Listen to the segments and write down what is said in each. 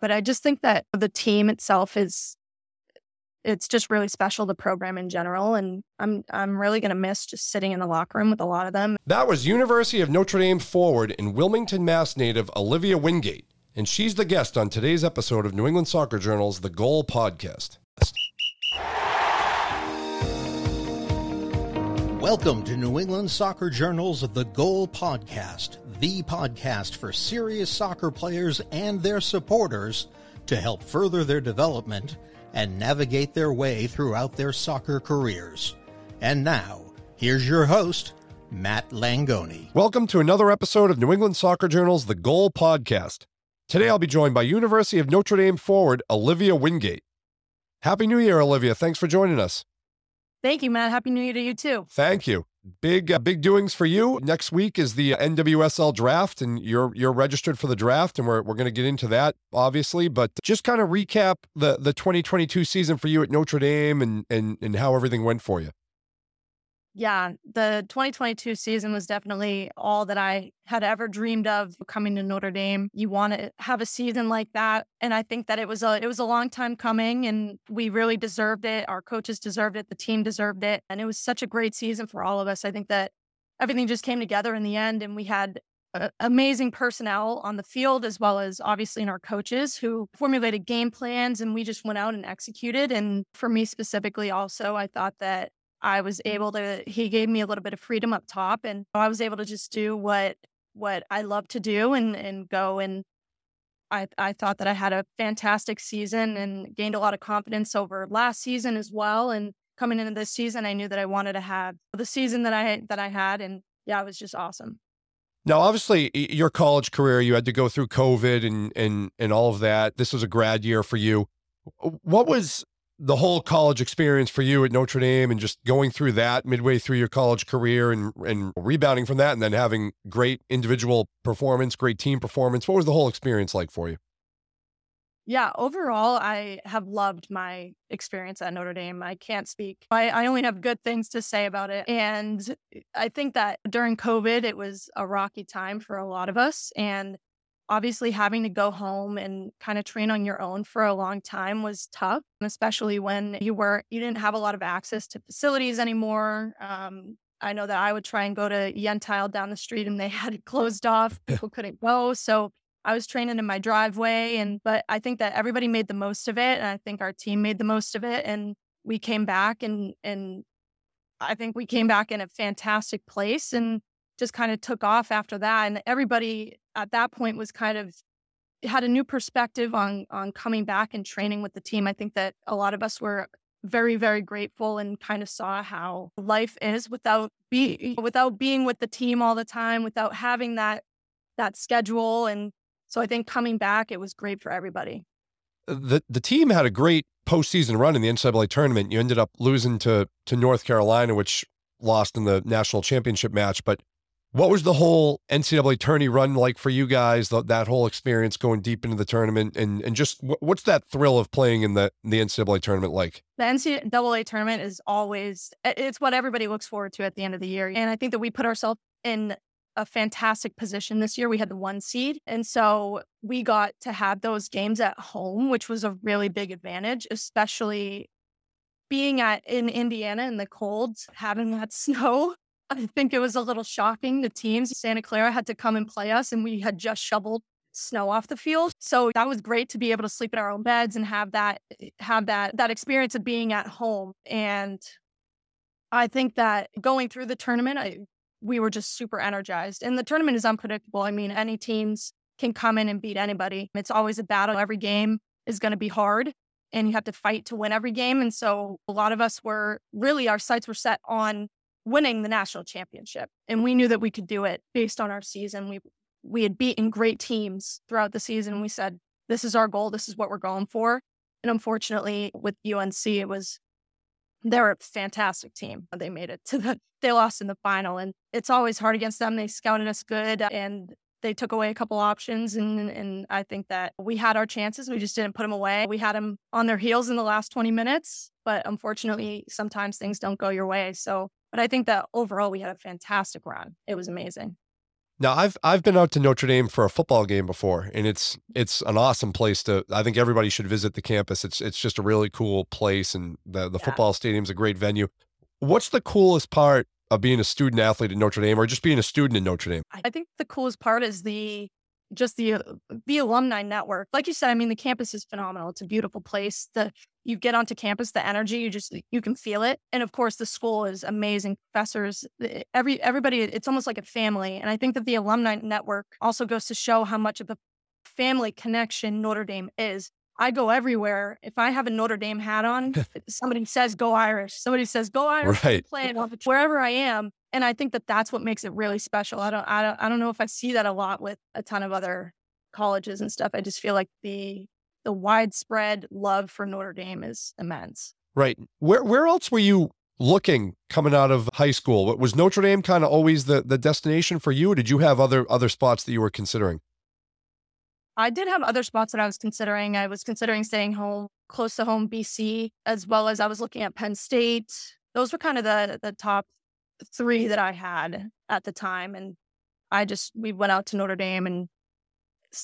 But I just think that the team itself is it's just really special the program in general and i'm i'm really going to miss just sitting in the locker room with a lot of them. That was university of notre dame forward and wilmington mass native olivia wingate and she's the guest on today's episode of new england soccer journal's the goal podcast. Welcome to New England Soccer Journal's The Goal Podcast, the podcast for serious soccer players and their supporters to help further their development and navigate their way throughout their soccer careers. And now, here's your host, Matt Langoni. Welcome to another episode of New England Soccer Journal's The Goal Podcast. Today I'll be joined by University of Notre Dame forward Olivia Wingate. Happy New Year, Olivia. Thanks for joining us. Thank you, Matt. Happy New Year to you too. Thank you. Big uh, big doings for you. Next week is the NWSL draft, and you're you're registered for the draft, and we're we're going to get into that obviously. But just kind of recap the the 2022 season for you at Notre Dame, and and and how everything went for you yeah, the 2022 season was definitely all that I had ever dreamed of coming to Notre Dame. You want to have a season like that, and I think that it was a it was a long time coming, and we really deserved it. Our coaches deserved it, the team deserved it, and it was such a great season for all of us. I think that everything just came together in the end, and we had amazing personnel on the field as well as obviously in our coaches who formulated game plans and we just went out and executed and for me specifically also i thought that I was mm. able to he gave me a little bit of freedom up top and I was able to just do what what I love to do and and go and I I thought that I had a fantastic season and gained a lot of confidence over last season as well and coming into this season I knew that I wanted to have the season that I that I had and yeah, it was just awesome. Now, obviously, your college career, you had to go through COVID and and and all of that. This was a grad year for you. What was the whole college experience for you at Notre Dame and just going through that midway through your college career and and rebounding from that and then having great individual performance, great team performance. What was the whole experience like for you? Yeah, overall, I have loved my experience at Notre Dame. I can't speak. I, I only have good things to say about it. And eh, I think that during COVID, it was a rocky time for a lot of us. And obviously having to go home and kind of train on your own for a long time was tough especially when you were you didn't have a lot of access to facilities anymore um, i know that i would try and go to yentile down the street and they had it closed off people couldn't go so i was training in my driveway and but i think that everybody made the most of it and i think our team made the most of it and we came back and and i think we came back in a fantastic place and just kind of took off after that and everybody at that point was kind of had a new perspective on on coming back and training with the team. I think that a lot of us were very very grateful and kind of saw how life is without be without being with the team all the time, without having that that schedule and so I think coming back it was great for everybody. Uh, the the team had a great postseason run in the NCAA tournament. You ended up losing to to North Carolina, which lost in the national championship match, but what was the whole NCAA tourney run like for you guys? The, that whole experience going deep into the tournament, and and just what's that thrill of playing in the the NCAA tournament like? The NCAA tournament is always it's what everybody looks forward to at the end of the year, and I think that we put ourselves in a fantastic position this year. We had the one seed, and so we got to have those games at home, which was a really big advantage, especially being at in Indiana in the cold, having that snow I think it was a little shocking. The teams, Santa Clara had to come and play us, and we had just shoveled snow off the field. So that was great to be able to sleep in our own beds and have that eh, have that that experience of being at home. And I think that going through the tournament, I, we were just super energized. And the tournament is unpredictable. I mean, any teams can come in and beat anybody. It's always a battle. Every game is going to be hard and you have to fight to win every game. And so a lot of us were really our sights were set on winning the national championship. And we knew that we could do it based on our season. We we had beaten great teams throughout the season. We said, this is our goal. This is what we're going for. And unfortunately, with UNC, it was they're a fantastic team. They made it to the they lost in the final. And it's always hard against them. They scouted us good and they took away a couple options and and I think that we had our chances. We just didn't put them away. We had them on their heels in the last 20 minutes, but unfortunately, sometimes things don't go your way. So but I think that overall we had a fantastic run. It was amazing. Now I've I've been out to Notre Dame for a football game before, and it's it's an awesome place to. I think everybody should visit the campus. It's it's just a really cool place, and the the Yeah. football stadium's a great venue. What's the coolest part of being a student athlete at Notre Dame, or just being a student in Notre Dame? I think the coolest part is the just the uh, the alumni network. Like you said, I mean, the campus is phenomenal. It's a beautiful place. The you get onto campus, the energy, you just you can feel it. And of course, the school is amazing. Professors, every everybody, it's almost like a family. And I think that the alumni network also goes to show how much of a family connection Notre Dame is. I go everywhere. If I have a Notre Dame hat on, somebody says "Go Irish." Somebody says "Go Irish." Right. Playing off wherever I am, and I think that that's what makes it really special. I don't, I don't, I don't know if I see that a lot with a ton of other colleges and stuff. I just feel like the the widespread love for Notre Dame is immense. Right. Where where else were you looking coming out of high school? Was Notre Dame kind of always the the destination for you, or did you have other other spots that you were considering? I did have other spots that I was considering. I was considering staying home, close to home, BC, as well as I was looking at Penn State. Those were kind of the the top three that I had at the time, and I just we went out to Notre Dame, and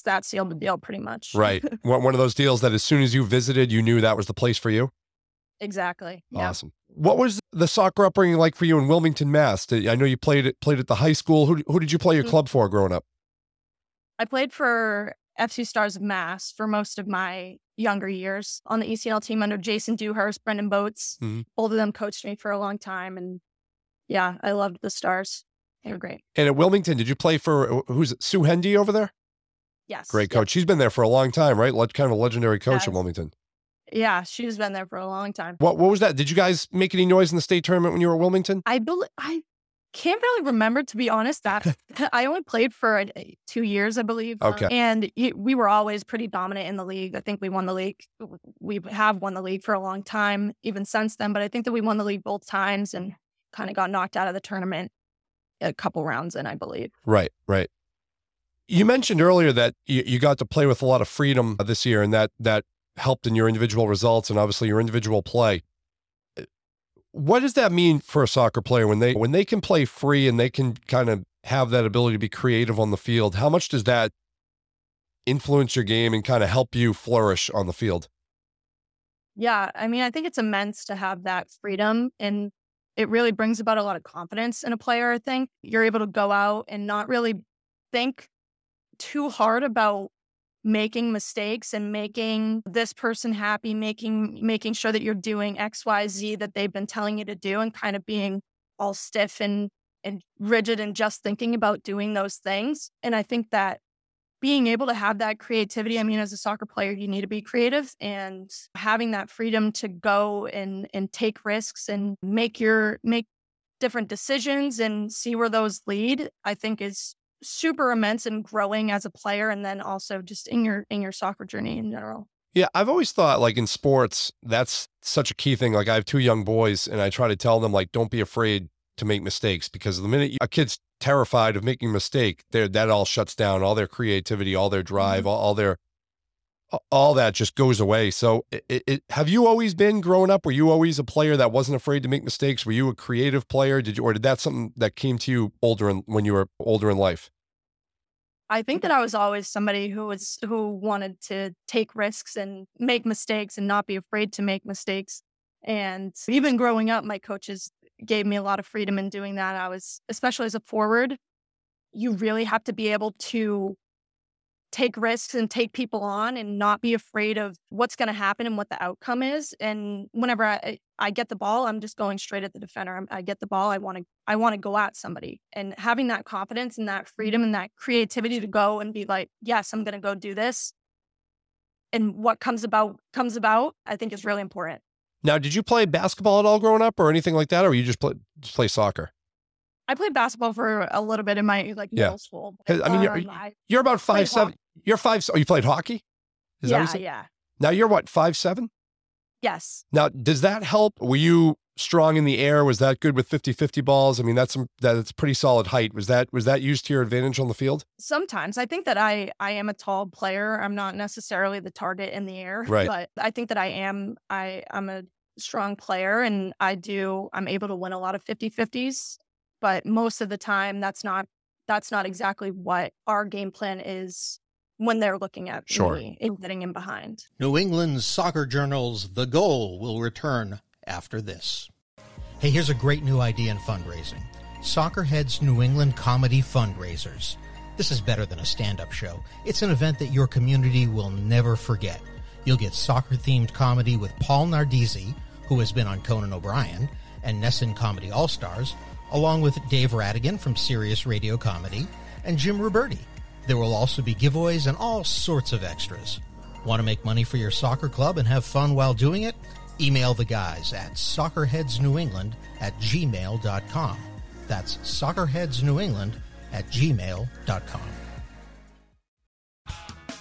that sealed the deal pretty much. Right. one one of those deals that as soon as you visited, you knew that was the place for you. exactly. Yeah. Awesome. What was the soccer upbringing like for you in Wilmington, Mass? I know you played at played at the high school. Who who did you play your Mhm. club for growing up? I played for FC Stars of Mass for most of my younger years on the ECNL team under Jason Dewhurst, Brendan Boats. Mhm. Both of them coached me for a long time. And yeah, I loved the Stars. They were great. And at Wilmington, did you play for who's it? Sue Hendy over there? Yes. Great Yep. coach. She's been there for a long time, right? Kind of a legendary coach at Wilmington. Yeah, she's been there for a long time. What what was that? Did you guys make any noise in the state tournament when you were at Wilmington? I believe I can't really remember to be honest. That I only played for uh, two years, I believe. Okay. and we were always pretty dominant in the league. I think we won the league. We have won the league for a long time, even since then. But I think that we won the league both times and kind of got knocked out of the tournament a couple rounds in, I believe. Right, right. You mentioned earlier that you, you got to play with a lot of freedom this year, and that that helped in your individual results and obviously your individual play. What does that mean for a soccer player when they when they can play free and they can kind of have that ability to be creative on the field? How much does that influence your game and kind of help you flourish on the field? Yeah, I mean, I think it's immense to have that freedom and it really brings about a lot of confidence in a player, I think. You're able to go out and not really think too hard about making mistakes and making this person happy, making making sure that you're doing XYZ that they've been telling you to do and kind of being all stiff and and rigid and just thinking about doing those things. And I think that being able to have that creativity i mean as a soccer player you need to be creative and having that freedom to go and and take risks and make your make different decisions and see where those lead i think is super immense and growing as a player and then also just in your in your soccer journey in general Yeah, I've always thought like in sports, that's such a key thing. Like I have two young boys and I try to tell them like don't be afraid to make mistakes because the minute you, a kid's terrified of making a mistake, there that all shuts down, all their creativity, all their drive, mm-hmm. all, all their all that just goes away. So, it, it, have you always been growing up? Were you always a player that wasn't afraid to make mistakes? Were you a creative player? Did you, or did that something that came to you older in, when you were older in life? I think that I was always somebody who was who wanted to take risks and make mistakes and not be afraid to make mistakes. And even growing up, my coaches gave me a lot of freedom in doing that. I was, especially as a forward, you really have to be able to take risks and take people on and not be afraid of what's going to happen and what the outcome is. And whenever I, I get the ball, I'm just going straight at the defender. I'm, I get the ball. I want to I want to go at somebody. And having that confidence and that freedom and that creativity to go and be like, yes, I'm going to go do this. And what comes about comes about, I think is really important. Now, did you play basketball at all growing up or anything like that? Or you just play, just play soccer? I played basketball for a little bit in my like Yeah. middle school. I mean, you're- Um, You're about five seven. You're five. Oh, you played hockey? Is that yeah, said? yeah. Now you're what five seven? Yes. Now does that help? Were you strong in the air? Was that good with 50-50 balls? I mean, that's some that's pretty solid height. Was that was that used to your advantage on the field? Sometimes I think that I I am a tall player. I'm not necessarily the target in the air, Right. but I think that I am I I'm a strong player and I do I'm able to win a lot of 50-50s, but most of the time that's not that's not exactly what our game plan is when they're looking at Sure. me and getting in behind. New England's Soccer Journal's The Goal will return after this. Hey, here's a great new idea in fundraising Soccerhead's New England Comedy Fundraisers. This is better than a stand up show. It's an event that your community will never forget. You'll get soccer themed comedy with Paul Nardizzi, who has been on Conan O'Brien, and Nesson Comedy All Stars, along with Dave Rattigan from Sirius Radio Comedy, and Jim Roberti. There will also be giveaways and all sorts of extras. Want to make money for your soccer club and have fun while doing it? Email the guys at soccerheadsnewengland at gmail.com. That's soccerheadsnewengland at gmail.com.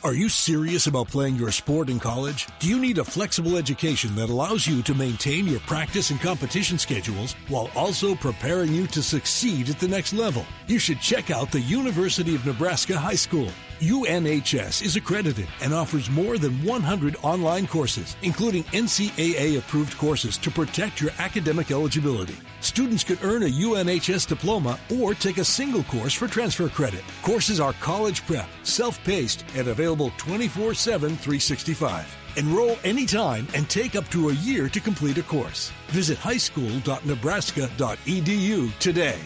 Are you serious about playing your sport in college? Do you need a flexible education that allows you to maintain your practice and competition schedules while also preparing you to succeed at the next level? You should check out the University of Nebraska High School. UNHS is accredited and offers more than 100 online courses, including NCAA approved courses to protect your academic eligibility. Students could earn a UNHS diploma or take a single course for transfer credit. Courses are college prep, self paced, and available 24 7 365. Enroll anytime and take up to a year to complete a course. Visit highschool.nebraska.edu today.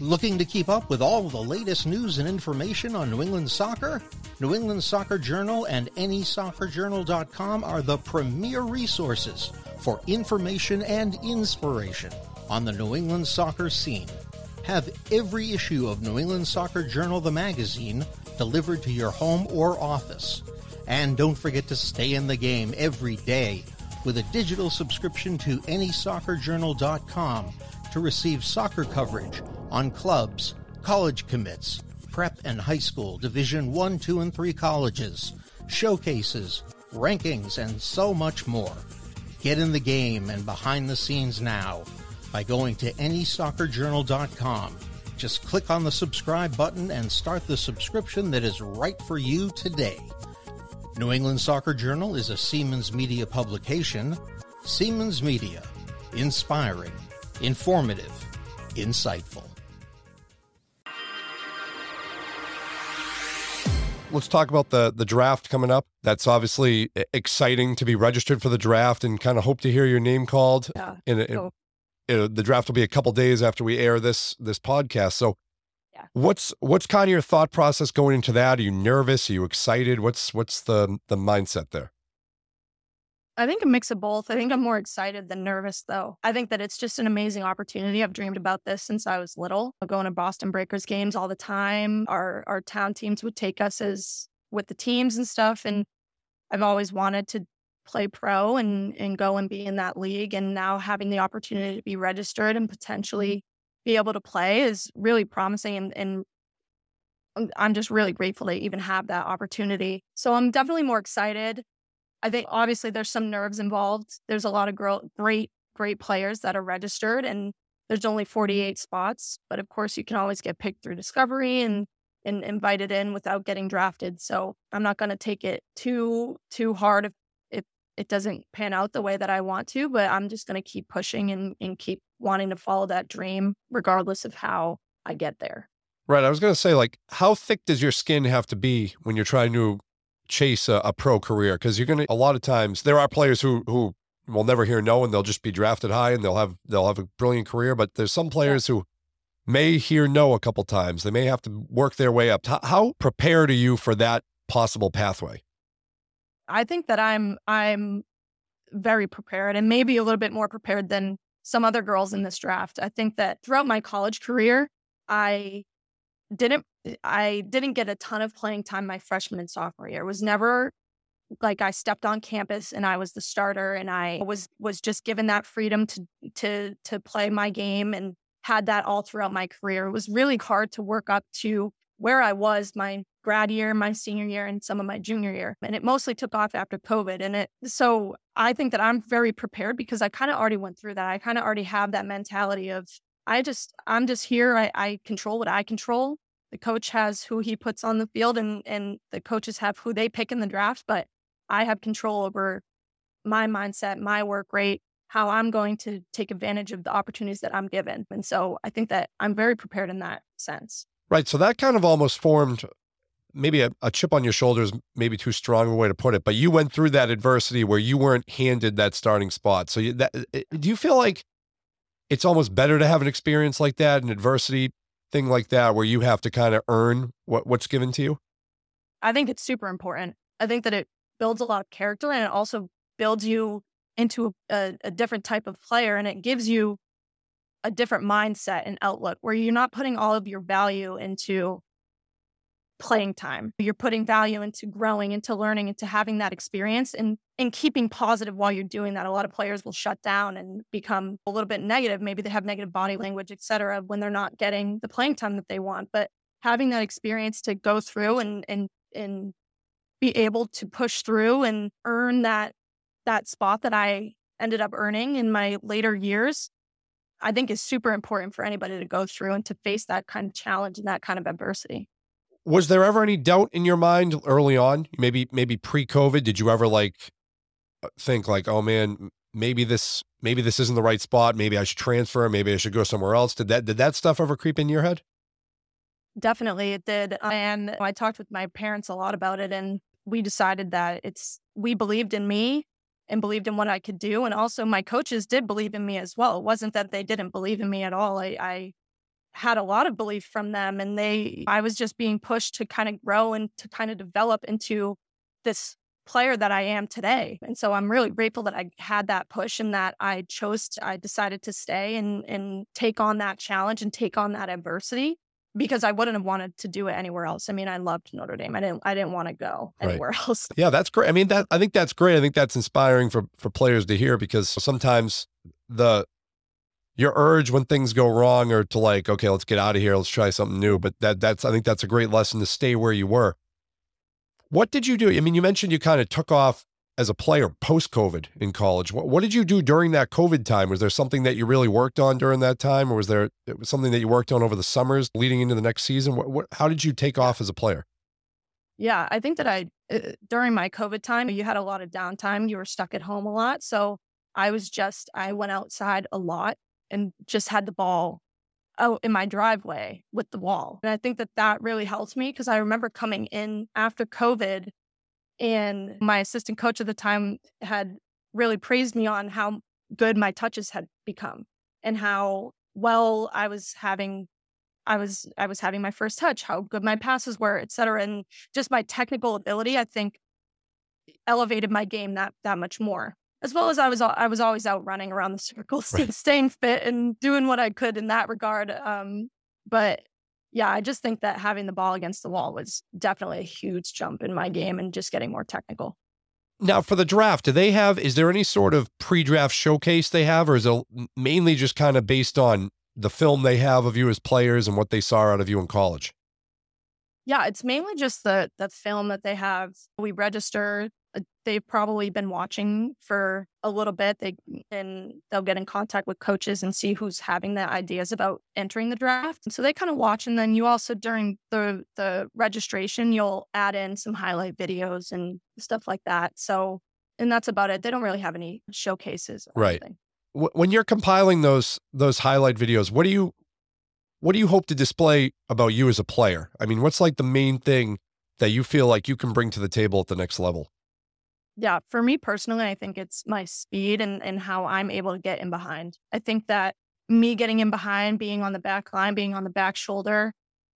Looking to keep up with all the latest news and information on New England soccer? New England Soccer Journal and NESoccerJournal.com are the premier resources for information and inspiration on the New England soccer scene. Have every issue of New England Soccer Journal, the magazine, delivered to your home or office. And don't forget to stay in the game every day with a digital subscription to NESoccerJournal.com to receive soccer coverage on clubs, college commits, prep and high school, Division 1, 2, and 3 colleges, showcases, rankings, and so much more. Get in the game and behind the scenes now by going to NESoccerJournal.com. Just click on the subscribe button and start the subscription that is right for you today. New England Soccer Journal is a Seamans Media publication. Seamans Media. Inspiring, informative, insightful. Let's talk about the the draft coming up. That's obviously exciting to be registered for the draft and kind of hope to hear your name called. Yeah. So- in- the draft will be a couple days after we air this this podcast. So, Yeah. what's what's kind of your thought process going into that? Are you nervous? Are you excited? What's what's the the mindset there? I think a mix of both. I think I'm more excited than nervous, though. I think that it's just an amazing opportunity. I've dreamed about this since I was little. Going to Boston Breakers games all the time. Our our town teams would take us as with the teams and stuff, and I've always wanted to play pro and and go and be in that league. And now having the opportunity to be registered and potentially be able to play is really promising. And, and I'm- I'm just really grateful to even have that opportunity. So I'm definitely more excited. I think obviously there's some nerves involved. There's a lot of girl, great, great players that are registered, and there's only mm-hmm. 48 spots. But of course, you can always get picked through discovery and and invited in without getting drafted. So I'm not going to take it too too hard if if it doesn't pan out the way that I want to. But I'm just going to keep pushing and and keep wanting to follow that dream, regardless of how I get there. Right. I was going to say, like, how thick does your skin have to be when you're trying to chase a, a pro career? Because you're going to, a lot of times, there are players who, who will never hear no and they'll just be drafted high and they'll have, they'll have a brilliant career. But there's some players who may hear no a couple times. They may have to work their way up. How, how prepared are you for that possible pathway? I think that I'm I'm very prepared and maybe a little bit more prepared than some other girls in this draft. I think that throughout my college career, I didn't Eh, I didn't get a ton of playing time my freshman and sophomore year. It was never like I stepped on campus and I was the starter and I was was just given that freedom to to to play my game and had that all throughout my career. It was really hard to work up to where I was my grad year, my senior year, and some of my junior year. And it mostly took off after COVID. And it so I think that I'm very prepared because I kind of already went through that. I kind of already have that mentality of I just I'm just here. I, I control what I control. The coach has who he puts on the field and and the coaches have who they pick in the draft, but I have control over my mindset, my work rate, how I'm going to take advantage of the opportunities that I'm given. And so I think that I'm very prepared in that sense. Right. So that kind of almost formed maybe a, a, chip on your shoulder is maybe too strong a way to put it, but you went through that adversity where you weren't handed that starting spot. So you, that, do you feel like it's almost better to have an experience like that, an adversity thing like that, where you have to kind of earn what, what's given to you? I think it's super important. I think that it builds a lot of character and it also builds you into a, a different type of player and it gives you a different mindset and outlook where you're not putting all of your value into playing time. You're putting value into growing, into learning, into having that experience and and keeping positive while you're doing that. A lot of players will shut down and become a little bit negative. Maybe they have negative body language, et cetera, when they're not getting the playing time that they want. But having that experience to go through and and and be able to push through and earn that that spot that I ended up earning in my later years, I think is super important for anybody to go through and to face that kind of challenge and that kind of adversity. Was there ever any doubt in your mind early on? Maybe maybe pre-COVID, did you ever like uh, think like, "Oh man, maybe this maybe this isn't the right spot, maybe I should transfer, maybe I should go somewhere else." Did that did that stuff ever creep in your head? Definitely it did. And I talked with my parents a lot about it and we decided that it's we believed in me and believed in what I could do. And also, my coaches did believe in me as well. It wasn't that they didn't believe in me at all. I, I had a lot of belief from them, and they, I was just being pushed to kind of grow and to kind of develop into this player that I am today. And so I'm really grateful that I had that push and that I chose, to, I decided to stay and, and take on that challenge and take on that adversity because I wouldn't have wanted to do it anywhere else. I mean, I loved Notre Dame. I didn't I didn't want to go anywhere right. else. Yeah, that's great. I mean, that I think that's great. I think that's inspiring for for players to hear because sometimes the your urge when things go wrong or to like, okay, let's get out of here, let's try something new. But that that's I think that's a great lesson to stay where you were. What did you do? I mean, you mentioned you kind of took off as a player post COVID in college. What, what, did you do during that COVID time? Was there something that you really worked on during that time, or was there something that you worked on over the summers leading into the next season? What, what, how did you take off as a player? Yeah, I think that I, uh, during my COVID time, you had a lot of downtime. You were stuck at home a lot. So I was just, I went outside a lot and just had the ball out in my driveway with the wall. And I think that that really helped me because I remember coming in after COVID and my assistant coach at the time had really praised me on how good my touches had become and how well I was having I was I was having my first touch, how good my passes were, et cetera. And just my technical ability, I think elevated my game that that much more. As well as I was I was always out running around the circles, right. staying fit and doing what I could in that regard. Um, but yeah, I just think that having the ball against the wall was definitely a huge jump in my game and just getting more technical. Now, for the draft, do they have, is there any sort of pre draft showcase they have, or is it mainly just kind of based on the film they have of you as players and what they saw out of you in college? Yeah, it's mainly just the the film that they have. We register they've probably been watching for a little bit. They and they'll get in contact with coaches and see who's having the ideas about entering the draft. So they kind of watch, and then you also during the the registration, you'll add in some highlight videos and stuff like that. So and that's about it. They don't really have any showcases, right? Anything. When you're compiling those those highlight videos, what do you what do you hope to display about you as a player? I mean, what's like the main thing that you feel like you can bring to the table at the next level? Yeah, for me personally, I think it's my speed and, and how I'm able to get in behind. I think that me getting in behind, being on the back line, being on the back shoulder,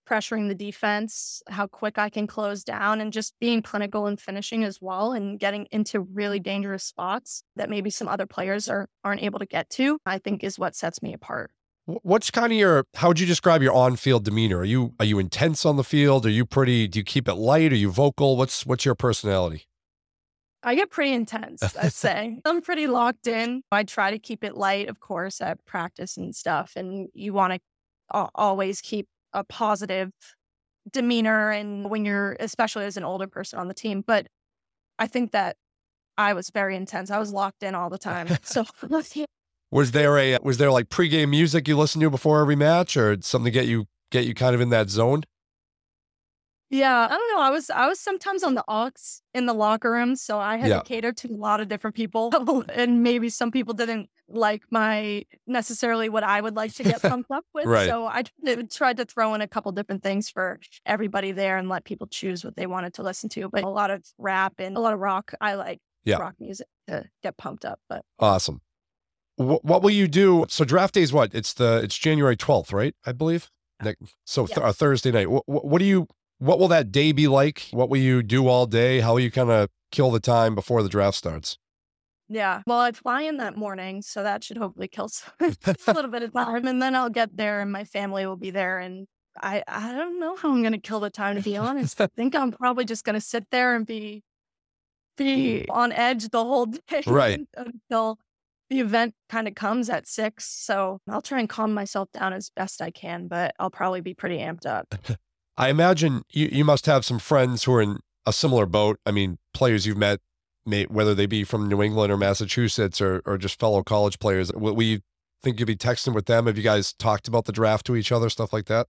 pressuring the defense, how quick I can close down, and just being clinical and finishing as well, and getting into really dangerous spots that maybe some other players are aren't able to get to. I think is what sets me apart. What's kind of your? How would you describe your on-field demeanor? Are you are you intense on the field? Are you pretty? Do you keep it light? Are you vocal? What's what's your personality? I get pretty intense, I'd say. I'm pretty locked in. I try to keep it light, of course, at practice and stuff. And you want to always keep a positive demeanor and when you're especially as an older person on the team but i think that i was very intense i was locked in all the time so was there a uh, was there like pregame music you listen to before every match or something to get you get you kind of in that zone Yeah, I don't know. I was I was sometimes on the aux in the locker room, so I had Yeah. to cater to a lot of different people, and maybe some people didn't like my necessarily what I would like to get pumped up with. Right. So I tried to throw in a couple different things for everybody there and let people choose what they wanted to listen to. But a lot of rap and a lot of rock. I like Yeah. rock music to get pumped up. But Awesome. Wh- what will you do? So draft day is what? It's the it's January twelfth, right? I believe. So th- Yes. Thursday night. What, what do you? What will that day be like? What will you do all day? How will you kind of kill the time before the draft starts? Yeah. Well, I fly in that morning, so that should hopefully kill some, a little bit of time, and then I'll get there, and my family will be there, and I I don't know how I'm gonna kill the time to be honest. I think I'm probably just gonna sit there and be be on edge the whole day, Right. until the event kind of comes at six. So I'll try and calm myself down as best I can, but I'll probably be pretty amped up. I imagine you, you must have some friends who are in a similar boat. I mean, players you've met, may, whether they be from New England or Massachusetts or, or just fellow college players. Will we think you'll be texting with them? Have you guys talked about the draft to each other, stuff like that?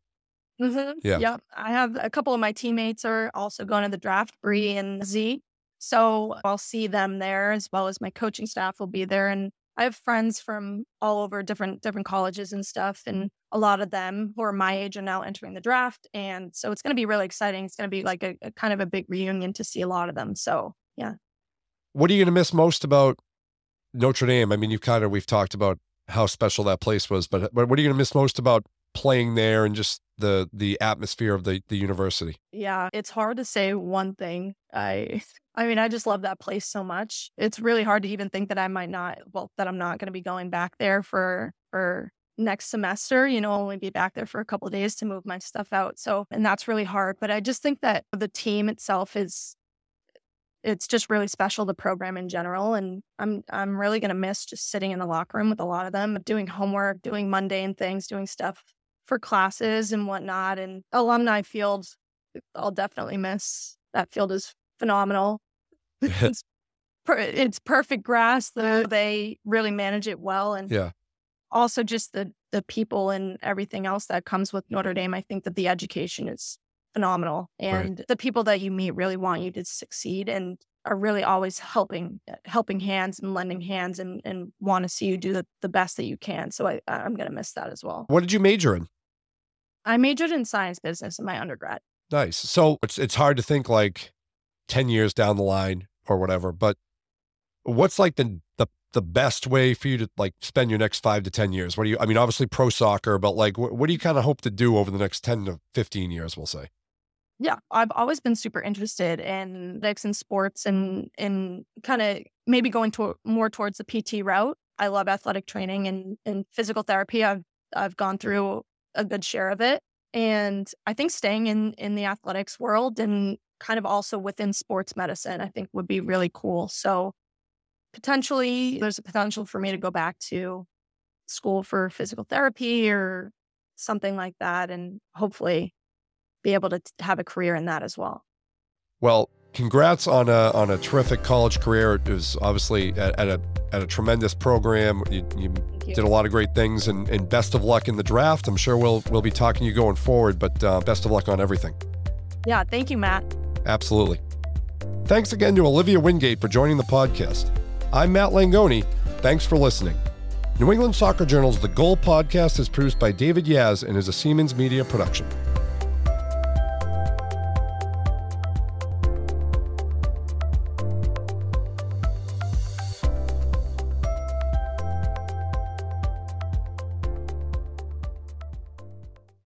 Mhm. Yeah. Yep. I have a couple of my teammates are also going to the draft, Bree and Z. So I'll see them there as well as my coaching staff will be there. And I have friends from all over different different colleges and stuff. And mm-hmm. a lot of them who are my age are now entering the draft. And so it's gonna be really exciting. It's gonna be like a, a kind of a big reunion to see a lot of them. So yeah. What are you going to miss most about Notre Dame? I mean, you've kind of, we've talked about how special that place was, but, but what are you going to miss most about playing there and just the, the atmosphere of the, the university? Yeah, it's hard to say one thing. I I mean, I just love that place so much. It's really hard to even think that I might not well that I'm not going to be going back there for for next semester, you know, only be back there for a couple days to move my stuff out. So, and that's really hard, but I just think that the team itself is it's just really special the program in general and I'm I'm really going to miss just sitting in the locker room with a lot of them, doing homework, doing mundane things, doing stuff for classes and whatnot and alumni field I'll definitely miss. That field is phenomenal. it's, per- it's perfect grass. The, they really manage it well, and Yeah. also just the the people and everything else that comes with Notre Dame. I think that the education is phenomenal, and the people that you meet really want you to succeed and are really always helping helping hands and lending hands and and want to see you do the, the best that you can. So I I'm gonna miss that as well. What did you major in? I majored in science business in my undergrad. Nice. So it's it's hard to think like ten years down the line or whatever, but what's like the the the best way for you to like spend your next five to ten years? What do you? I mean, obviously pro soccer, but like, what, what do you kind of hope to do over the next ten to fifteen years? We'll say. Yeah, I've always been super interested in athletics and sports and and kind of maybe going to more towards the PT route. I love athletic training and and physical therapy. I've I've gone through a good share of it, and I think staying in in the athletics world and kind of also within sports medicine, I think would be really cool. So potentially, there's a potential for me to go back to school for physical therapy or something like that, and hopefully be able to have a career in that as well. Well, congrats on a on a terrific college career. It was obviously at, at a at a tremendous program. You, you you. did a lot of great things, and, and best of luck in the draft. I'm sure we'll we'll be talking to you going forward, but uh, best of luck on everything. Yeah, thank you, Matt. Absolutely. Thanks again to Olivia Wingate for joining the podcast. I'm Matt Langoni. Thanks for listening. New England Soccer Journal's The Goal podcast is produced by David Yaz and is a Seamans Media production.